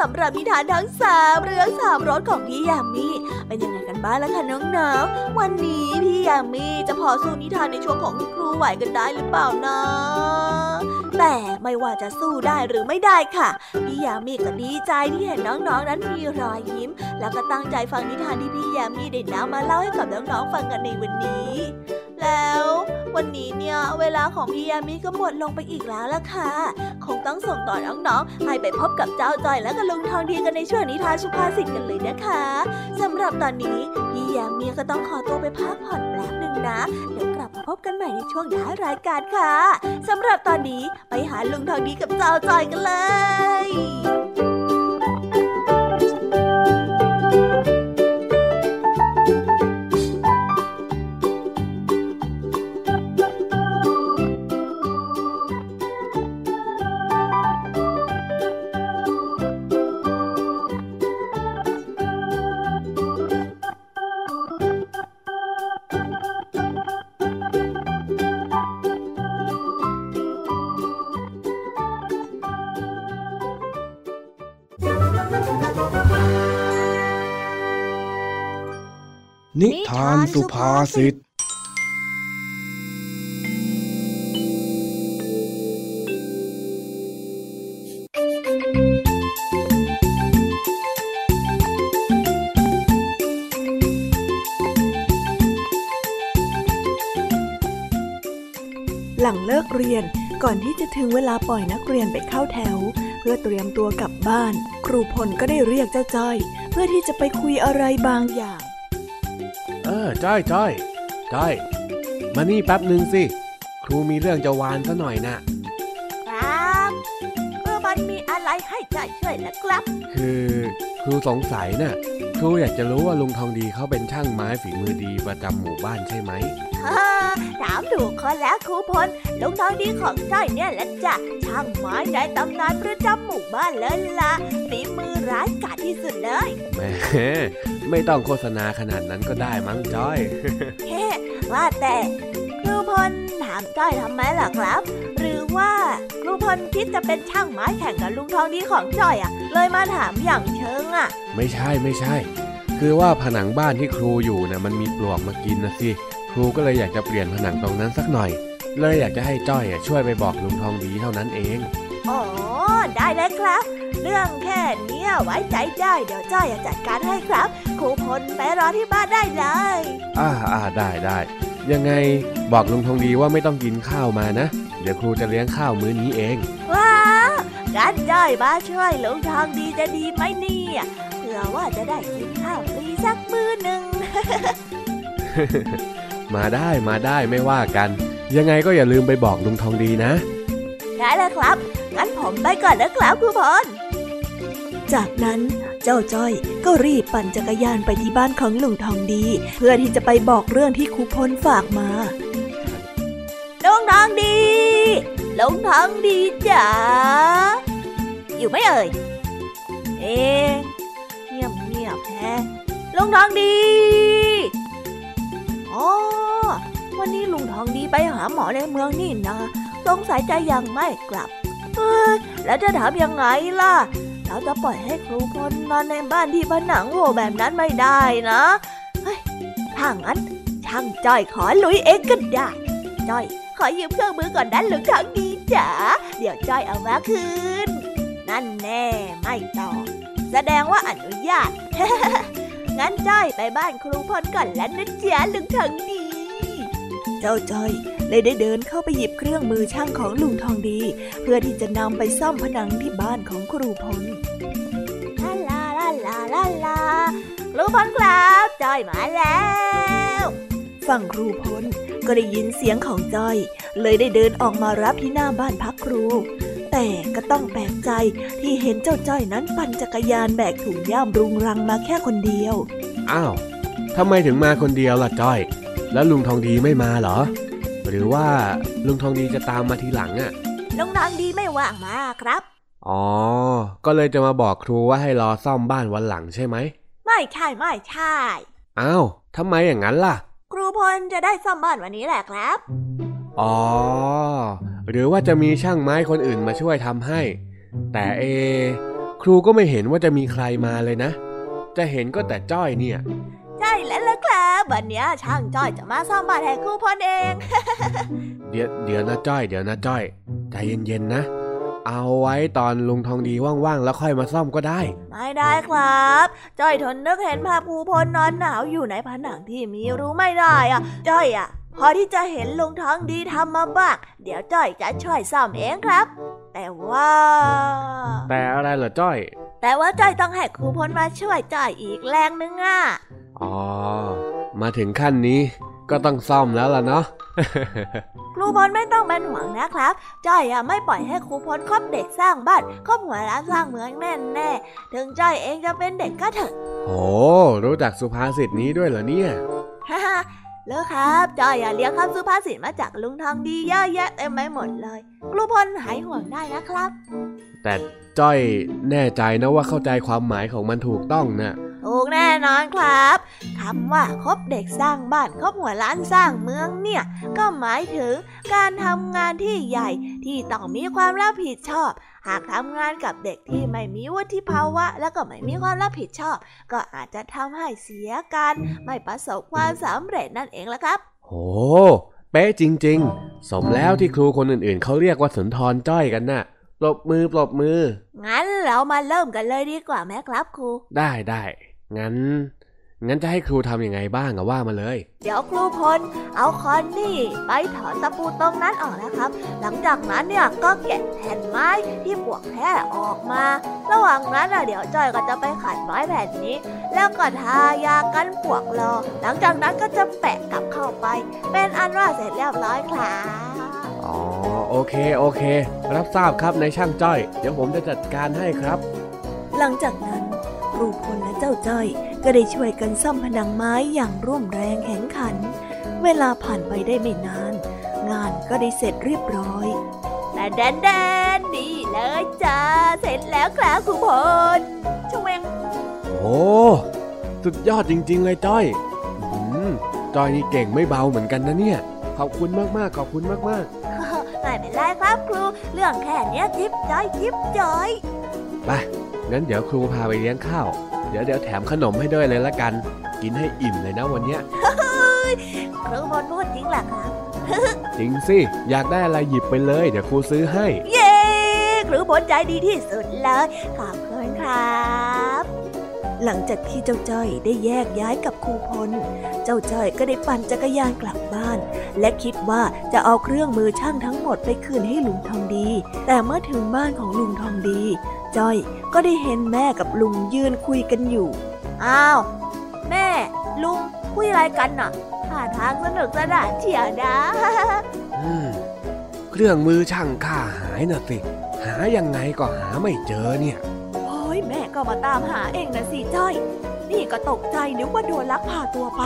สำหรับนิทานทั้งสามเรื่องสามรสของพี่ยามีเป็นยังไงกันบ้างล่ะคะน้องๆวันนี้พี่ยามีจะพอสู้นิทานในช่วงของครูไหวกันได้หรือเปล่านะแต่ไม่ว่าจะสู้ได้หรือไม่ได้ค่ะพี่ยามีก็ดีใจที่เห็นน้องๆนนั้นมีรอยยิ้ม แล้วก็ตั้งใจฟังนิทานที่พี่ยามีได้นำมาเล่าให้กับน้องๆฟังกันในวันนี้ แล้ว วันนี้เนี่ยเวลาของพี่ยามีก็หมดลงไปอีกแล้วล่ะค่ะ คงต้องส่งต่อน้องๆให้ไปพบกับเจ้าจอยและก็ลุงทองดีกันในช่วงนิทานสุภาษิตกันเลยนะคะสำหรับตอนนี้พี่ยามีก็ต้องขอตัวไปพักผ่อนแป๊บหนึ่งนะ เดี๋ยวกลับมาพบกันใหม่ในช่วงท้ายรายการค่ะสำหรับตอนนี้ไปหาลุงทองดีกับเจ้าจอยกันเลย สุภาษิตหลังเลิกเรียนก่อนที่จะถึงเวลาปล่อยนักเรียนไปเข้าแถว เพื่อเตรียมตัวกลับบ้าน ครูพลก็ได้เรียกเจ้าจ้อย เพื่อที่จะไปคุยอะไรบางอย่าง จ้อยจ้อยจ้อยมานี่แป๊บหนึ่งสิ ครูมีเรื่องจะวานซะหน่อยนะครับ เมื่อมันมีอะไรให้ใจช่วยนะครับ คือครูสงสัยนะ่ะครูอยากจะรู้ว่าลุงทองดีเขาเป็นช่างไม้ฝีมือดีประจำหมู่บ้านใช่ไหมฮ่าถามถูกคนแล้วครูพลลุงทองดีของจ้อยเนี่ยแหละจ้ะช่างไม้ในตำนานประจำหมู่บ้านเลยล่ะฝีมือร้ายกาจที่สุดเลยแหมไม่ต้องโฆษณาขนาดนั้นก็ได้มั้งจ้อยเฮ้ว่าแต่ครูพลถามจ้อยทำไมล่ะครับหรือ ว่าครูพลคิดจะเป็นช่างไม้แข่งกับลุงทองดีของจ้อยอะ เลยมาถามอย่างเชิงอะ ไม่ใช่ไม่ใช่ คือว่าผนังบ้านที่ครูอยู่นะ่ะมันมีปลวกมากินนะสิครูก็เลยอยากจะเปลี่ยนผนังตรงนั้นสักหน่อย เลยอยากจะให้จ้อยอะช่วยไปบอกลุงทองดีเท่านั้นเองอ๋อได้เลยครับ เรื่องแค่เนี้ยไว้ใจได้เดี๋ยวจ้อยจะจัดการให้ครับ ครูพลไปรอที่บ้านได้เลยอ่าอ่าได้ได้ยังไงบอกลุงทองดีว่าไม่ต้องกินข้าวมานะ เดี๋ยวครูจะเลี้ยงข้าวมื้อนี้เอง ว้าวการจ้อยมาช่วยลุงทองดีจะดีไหมเนี่ยเผื่อว่าจะได้กินข้าวฟรีสักมื้อหนึ่ง มาได้มาได้ไม่ว่ากัน ยังไงก็อย่าลืมไปบอกลุงทองดีนะ ได้เลยครับ งั้นผมไปก่อนนะครับครูพลจากนั้นเจ้าจ้อยก็รีบปั่นจักรยานไปที่บ้านของลุงทองดี เพื่อที่จะไปบอกเรื่องที่ครูพลฝากมา ลุงทองดีลุงทองดีจ๋าอยู่ไหมเอ่ย เอ๊เงียบเงียบแฮะลุงทองดีอ๋อวันนี้ลุงทองดีไปหาหมอในเมืองนี่นะสงสัยจะยังไม่กลับเอ้ยแล้วจะถามยังไงล่ะ เราจะปล่อยให้ครูพลนอนในบ้านที่ผนังโหว่แบบนั้นไม่ได้นะเฮ้ยถ้างั้นช่างจ้อยขอลุยเองก็ได้จ้อย ขอยืมเครื่องมือก่อนนะลุงทองดีจ๋า เดี๋ยวจ้อยเอามาคืน นั่นแน่ไม่ตอบ แสดงว่าอนุญาต งั้นจ้อยไปบ้านครูพลก่อนแล้วนะจ๊ะลุงทองดี เจ้าจ้อยเลยได้เดินเข้าไปหยิบเครื่องมือช่างของลุงทองดี เพื่อที่จะนำไปซ่อมผนังที่บ้านของครูพลลาลาลาลาลาลาครูพลครับจ้อยมาแล้ว ฝั่งครูพล ก็ได้ยินเสียงของจ้อย เลยได้เดินออกมารับที่หน้าบ้านพักครู แต่ก็ต้องแปลกใจที่เห็นเจ้าจ้อยนั้นปั่นจักรยานแบกถุงย่ามรุงรังมาแค่คนเดียว อ้าวทำไมถึงมาคนเดียวล่ะจ้อย แล้วลุงทองดีไม่มาเหรอ หรือว่าลุงทองดีจะตามมาทีหลังอะลุงทองดีไม่ว่างมาครับ อ๋อ ก็เลยจะมาบอกครูว่าให้รอซ่อมบ้านวันหลังใช่ไหม ไม่ใช่ไม่ใช่ อ้าวทำไมอย่างนั้นล่ะ ครูพลจะได้ซ่อมบ้านวันนี้แหละครับ อ๋อ หรือว่าจะมีช่างไม้คนอื่นมาช่วยทำให้ แต่เอ ครูก็ไม่เห็นว่าจะมีใครมาเลยนะ จะเห็นก็แต่จ้อยเนี่ย ใช่แล้วล่ะครับวันเนี้ยช่างจ้อยจะมาซ่อมบ้านให้ครูพลเอง เดี๋ยวเดี๋ยวนะจ้อย เดี๋ยวนะจ้อย ใจเย็นๆนะ เอาไว้ตอนลุงทองดีว่างๆ แล้วค่อยมาซ่อมก็ได้ ไม่ได้ครับจ้อยทนนึกเห็นภาพครูพลนอนหนาวอยู่ในผนังที่มีรูไม่ได้อะ จ้อยอะ พอที่จะเห็นลุงทองดีทำมาบ้าง เดี๋ยวจ้อยจะช่วยซ่อมเองครับ แต่ว่า แต่อะไรเหรอจ้อย แต่ว่าจ้อยต้องให้ครูพลมาช่วยจ้อยอีกแรงนึงอะอ๋อมาถึงขั้นนี้ ก็ต้องซ่อมแล้วล่ะเนาะครูพลไม่ต้องเป็นห่วงนะครับ จ้อยอะไม่ปล่อยให้ครูพลคบเด็กสร้างบ้านคบหัวร้านสร้างเมืองแน่แน่ๆถึงจ้อยเองจะเป็นเด็กก็เถอะโหรู้จักสุภาษิตนี้ด้วยเหรอเนี่ยฮ่าฮ่าเลอครับจ้อยอะเลี้ยงคำสุภาษิตมาจากลุงทองดีเยอะแยะเต็มไปหมดเลยครูพลหายห่วงได้นะครับ แต่จ้อยแน่ใจนะว่าเข้าใจความหมายของมันถูกต้องนะ ถูกแน่นอนครับคำว่าคบเด็กสร้างบ้านคบหัวล้านสร้างเมืองเนี่ย ก็หมายถึงการทำงานที่ใหญ่ที่ต้องมีความรับผิดชอบ หากทำงานกับเด็กที่ไม่มีวุฒิภาวะ แล้วก็ไม่มีความรับผิดชอบ ก็อาจจะทำให้เสียการไม่ประสบความสำเร็จนั่นเองละครับ โหเป๊ะจริง ๆ สมแล้วที่ครูคนอื่นๆเขาเรียกว่าสุนทรจ้อยกันนะ่ะปรบมือปรบมือ งั้นเรามาเริ่มกันเลยดีกว่าไหมครับครู ได้ได้ งั้น งั้นจะให้ครูทำยังไงบ้างอะว่ามาเลย เดี๋ยวครูพลเอาคอนนี่ ไปถอนตะปูตรงนั้นออกนะครับ หลังจากนั้นเนี่ยก็แกะแผ่นไม้ที่ปวกแท้ออกมา ระหว่างนั้นน่ะเดี๋ยวจอยก็จะไปขัดไม้แผ่นนี้ แล้วก็ทายากันปวกรอ หลังจากนั้นก็จะแปะกลับเข้าไป เป็นอันว่าเสร็จเรียบร้อยครับอ๋อโอเคโอเค รับทราบครับในายช่างจ้อย เดี๋ยวผมจะจัดการให้ครับ หลังจากนั้นค รูพลและเจ้าจ้อย ก็ได้ช่วยกันซ่อมผนังไม้อย่างร่วมแรงแข็งขัน เวลาผ่านไปได้ไม่นาน งานก็ได้เสร็จเรียบร้อยแต่แดนแดนนี่เลยจ้าเสร็จแล้วครับครูพลชวงโอ้สุดยอดจริง ๆ เลยจ้อยอืมจ้อยนี่เก่งไม่เบาเหมือนกันนะเนี่ย ขอบคุณมากๆขอบคุณมากไม่เป็นไรครับครู เรื่องแค่เนี้ยจิ๊บจ้อยจิ๊บจ้อยๆไป งั้นเดี๋ยวครูพาไปเลี้ยงข้าว เดี๋ยวเดี๋ยวแถมขนมให้ด้วยเลยละกัน กินให้อิ่มเลยนะวันเนี้ยครูพลพูดจริงเหรอครับจริงสิ อยากได้อะไรหยิบไปเลย เดี๋ยวครูซื้อให้ เย้ครูพลใจดีที่สุดเลย ขอบคุณครับหลังจากที่เจ้าจ้อยได้แยกย้ายกับครูพล เจ้าจ้อยก็ได้ปั่นจักรยานกลับบ้าน และคิดว่าจะเอาเครื่องมือช่างทั้งหมดไปคืนให้ลุงทองดี แต่เมื่อถึงบ้านของลุงทองดี จ้อยก็ได้เห็นแม่กับลุงยืนคุยกันอยู่ อ้าว แม่ ลุงคุยอะไรกันน่ะท่าทางสนุกสนานเชียวนะ อืม เครื่องมือช่างข้าหายน่ะสิ หายังไงก็หาไม่เจอเนี่ย โอ้ยแม่ก็มาตามหาเองนะสิจ้อย นี่ก็ตกใจนึกว่าโดนลักพาตัวไป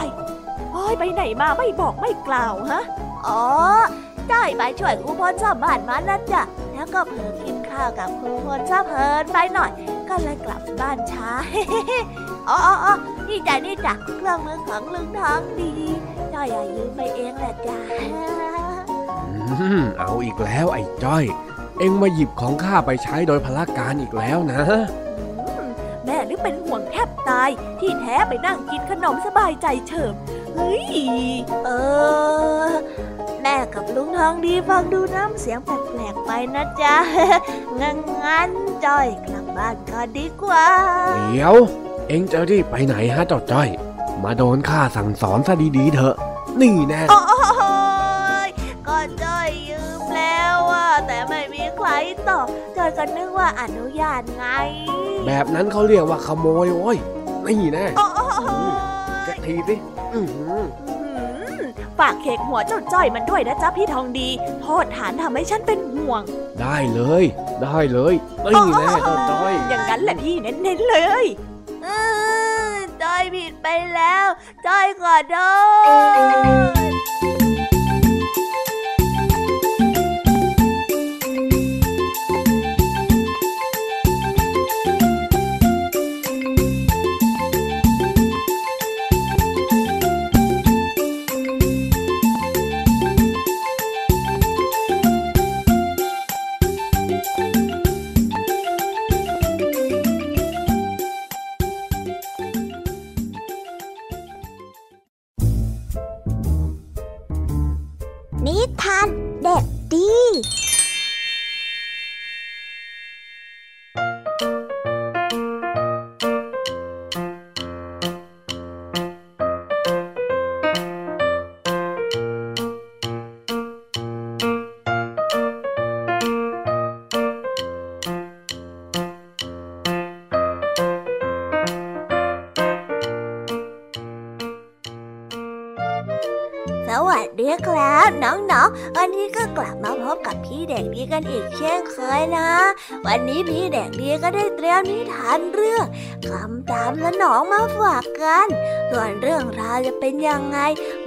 โอ้ยไปไหนมาไม่บอกไม่กล่าวฮะ อ๋อจ้อยไปช่วยครูพลซ่อมบ้านมานะจ๊ะแล้วก็เผลอกิน ข้าวกับครูพลซะเพลินไปหน่อย ก็เลยกลับบ้านช้าอ๋ออ๋ออ๋อนี่จ้ะนี่จ้ะเครื่องมือของลุงทองดีจ้อยอย่ายืมไปเองแหละจ้ะอืมเอาอีกแล้วไอ้จ้อย เอ็งมาหยิบของข้าไปใช้โดยพละการอีกแล้วนะอืมแม่นึกเป็นห่วงแทบตาย ที่แท้ไปนั่งกินขนมสบายใจเฉิบ เฮ้ย เออ แม่กับลุงทองดีฟังดูน้ำเสียงแปลกๆไปนะจ๊ะ งั้นงั้นจอยกลับบ้านก่อนดีกว่า เดี๋ยว เอ็งจะรีบไปไหนฮะเจ้าจ้อย มาโดนข้าสั่งสอนซะดีๆเถอะ นี่แน่โอ้ยก็จอยยืมแล้วอะแต่ไม่มีใครตอบจอยก็นึกว่าอนุญาตไง แบบนั้นเขาเรียกว่าขโมยโว้ยนี่แน่โอ้ยสัก ทีสิอื้อหืออื้อหือฝากเค้กหัวเจ้าจ้อยมันด้วยนะจ๊ะพี่ทองดี โทษฐานทำให้ฉันเป็นห่วง ได้เลย ได้เลยนี่แน่เจ้าจ้อย อย่างนั้นแหละพี่เน้นๆเลยเออจ้อยผิดไปแล้ว จ้อยขอโทษ วัสดีครับน้องๆ วันนี้ก็กลับมาพบกับพี่เด็กดีกันอีกเช่นเคยนะ วันนี้พี่เด็กดีก็ได้เตรียมนิทานเรื่องคำตามและหนองมาฝากกัน ส่วนเรื่องราวจะเป็นยังไง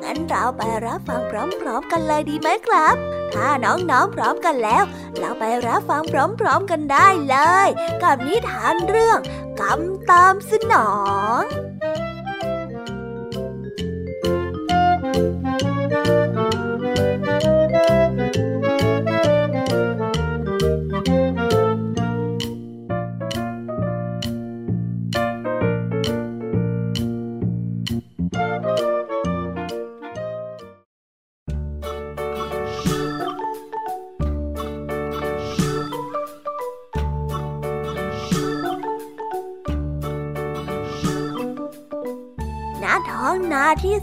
งั้นเราไปรับฟังพร้อมๆกันเลยดีไหมครับ ถ้าน้องๆพร้อมกันแล้ว เราไปรับฟังพร้อมๆกันได้เลย กับนิทานเรื่องคำตามสนอง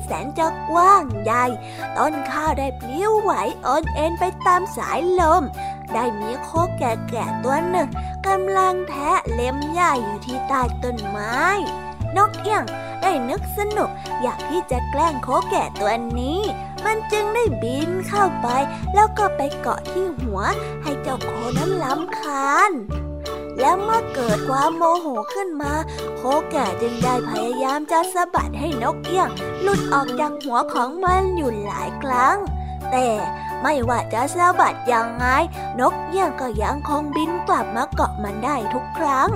แสนจะกว้างใหญ่ ต้นข้าวได้ปลิ้วไหวโอนเอ็นไปตามสายลม ได้มีโคแก่ๆตัวหนึ่งกำลังแทะเล็มหญ้าอยู่ที่ใต้ต้นไม้ นกเอี้ยงได้นึกสนุก อยากที่จะแกล้งโคแก่ตัวนี้ มันจึงได้บินเข้าไป แล้วก็ไปเกาะที่หัวให้เจ้าโคนั้นล้ำคาญ แล้วเมื่อเกิดความโมโหขึ้นมา โคแก่จึงได้พยายามจะสะบัดให้นกเอี้ยงหลุดออกจากหัวของมันอยู่หลายครั้ง แต่ไม่ว่าจะสะบัดยังไง นกเอี้ยงก็ยังคงบินกลับมาเกาะมันได้ทุกครั้ง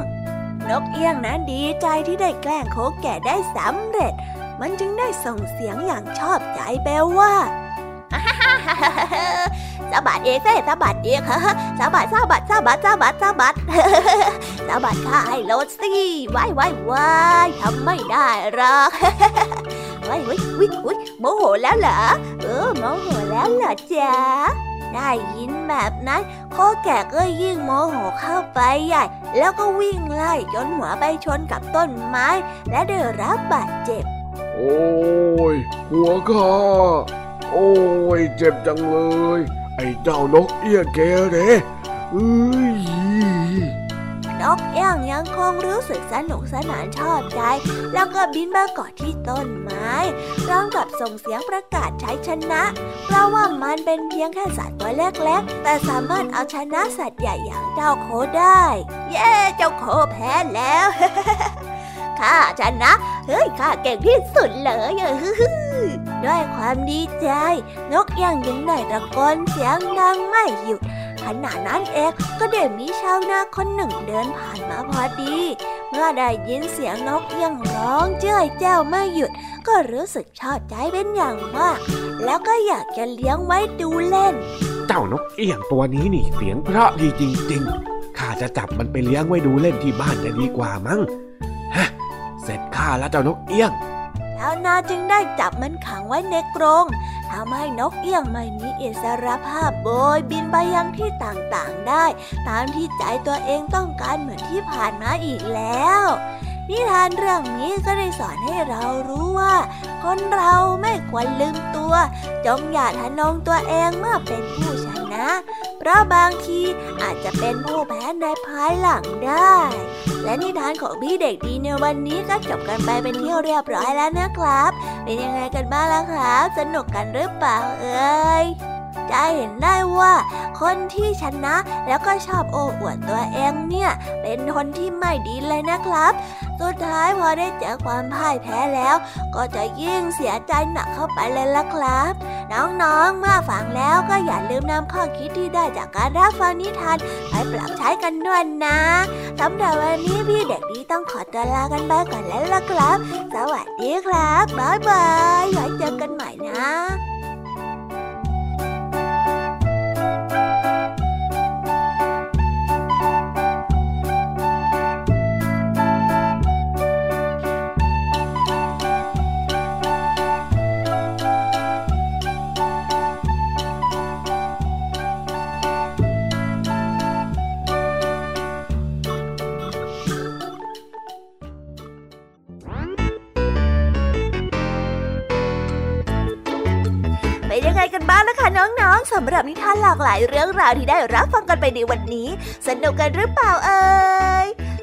นกเอี้ยงนั้นดีใจที่ได้แกล้งโคแก่ได้สำเร็จ มันจึงได้ส่งเสียงอย่างชอบใจแปลว่า สะบัดเองเซ่สะบัดเองฮะสะบัดสะบัดสะบัดสะบัดสะบัดสะบัดข้าให้โลดสิว้ายว้ายว้ายทำไม่ได้หรอกว้ายว้ายวิวิโมโหแล้วเหรอเออโมโหแล้วเหรอจ๊ะได้ยินแบบนั้นโคแก่ก็ยิ่งโมโหเข้าไปใหญ่ แล้วก็วิ่งไล่จนหัวไปชนกับต้นไม้ และได้รับบาดเจ็บ โอ้ย หัวข้า โอ้ย เจ็บจังเลย ไอ้เจ้านกเอี้ยแกเด้เอ้ยนกเอี้ยงยังคงรู้สึกสนุกสนานชอบใจ แล้วก็บินมาเกาะที่ต้นไม้พร้องกับส่งเสียงประกาศใช้ชนะ เพราะว่ามันเป็นเพียงแค่สัตว์ตัวเล็กๆ แต่สามารถเอาชนะสัตว์ใหญ่อย่างเจ้าโคได้ เย้ เจ้าโคแพ้แล้ว ข้าชนะ เฮ้ยข้าเก่งที่สุดเลยด้วยความดีใจ นกยังยังได้ตะโกนเสียงดังไม่หยุดขณะนั้นเองก็เด็มีชาวนาคนหนึ่งเดินผ่านมาพอดี เมื่อได้ยินเสียงนกยังร้องเจ้ยเจ้าไม่หยุด ก็รู้สึกชอบใจเป็นอย่างมาก แล้วก็อยากจะเลี้ยงไว้ดูเล่น เจ้านกเอี้ยงตัวนี้นี่เสียงเพราะดีจริงๆข้าจะจับมันไปเลี้ยงไว้ดูเล่นที่บ้านจะดีกว่ามั้งฮะ เสร็จข้าแล้วเจ้านกเอี้ยงชาวนาจึงได้จับมันขังไว้ในกรงทำให้นกเอี้ยงไม่มีอิสรภาพโบยบินไปยังที่ต่างๆได้ ตามที่ใจตัวเองต้องการเหมือนที่ผ่านมาอีกแล้ว นิทานเรื่องนี้ก็ได้สอนให้เรารู้ว่า คนเราไม่ควรลืมตัว จงอย่าทะนงตัวเองเมื่อเป็นผู้ เพราะบางทีอาจจะเป็นผู้แพ้ในภายหลังได้ และนิทานของพี่เด็กดีในวันนี้ก็จบกันไปเป็นที่เรียบร้อยแล้วนะครับ เป็นยังไงกันบ้างล่ะครับสนุกกันหรือเปล่าเอ่ยจะเห็นได้ว่า คนที่ชนะแล้วก็ชอบโอ้อวดตัวเองเนี่ย เป็นคนที่ไม่ดีเลยนะครับ สุดท้ายพอได้เจอความพ่ายแพ้แล้ว ก็จะยิ่งเสียใจหนักเข้าไปเลยล่ะครับ น้องๆเมื่อฟังแล้วก็อย่าลืมนำข้อคิดที่ได้จากการรับฟังนิทานไปปรับใช้กันด้วยนะสำหรับวันนี้พี่เด็กดีต้องขอตัวลากันไปก่อนแล้วล่ะครับ สวัสดีครับบ๊ายบายไว้เจอกันใหม่นะ น้องๆสำหรับนิทานหลากหลายเรื่องราวที่ได้รับฟังกันไปในวันนี้ สนุกกันหรือเปล่าเอ่ย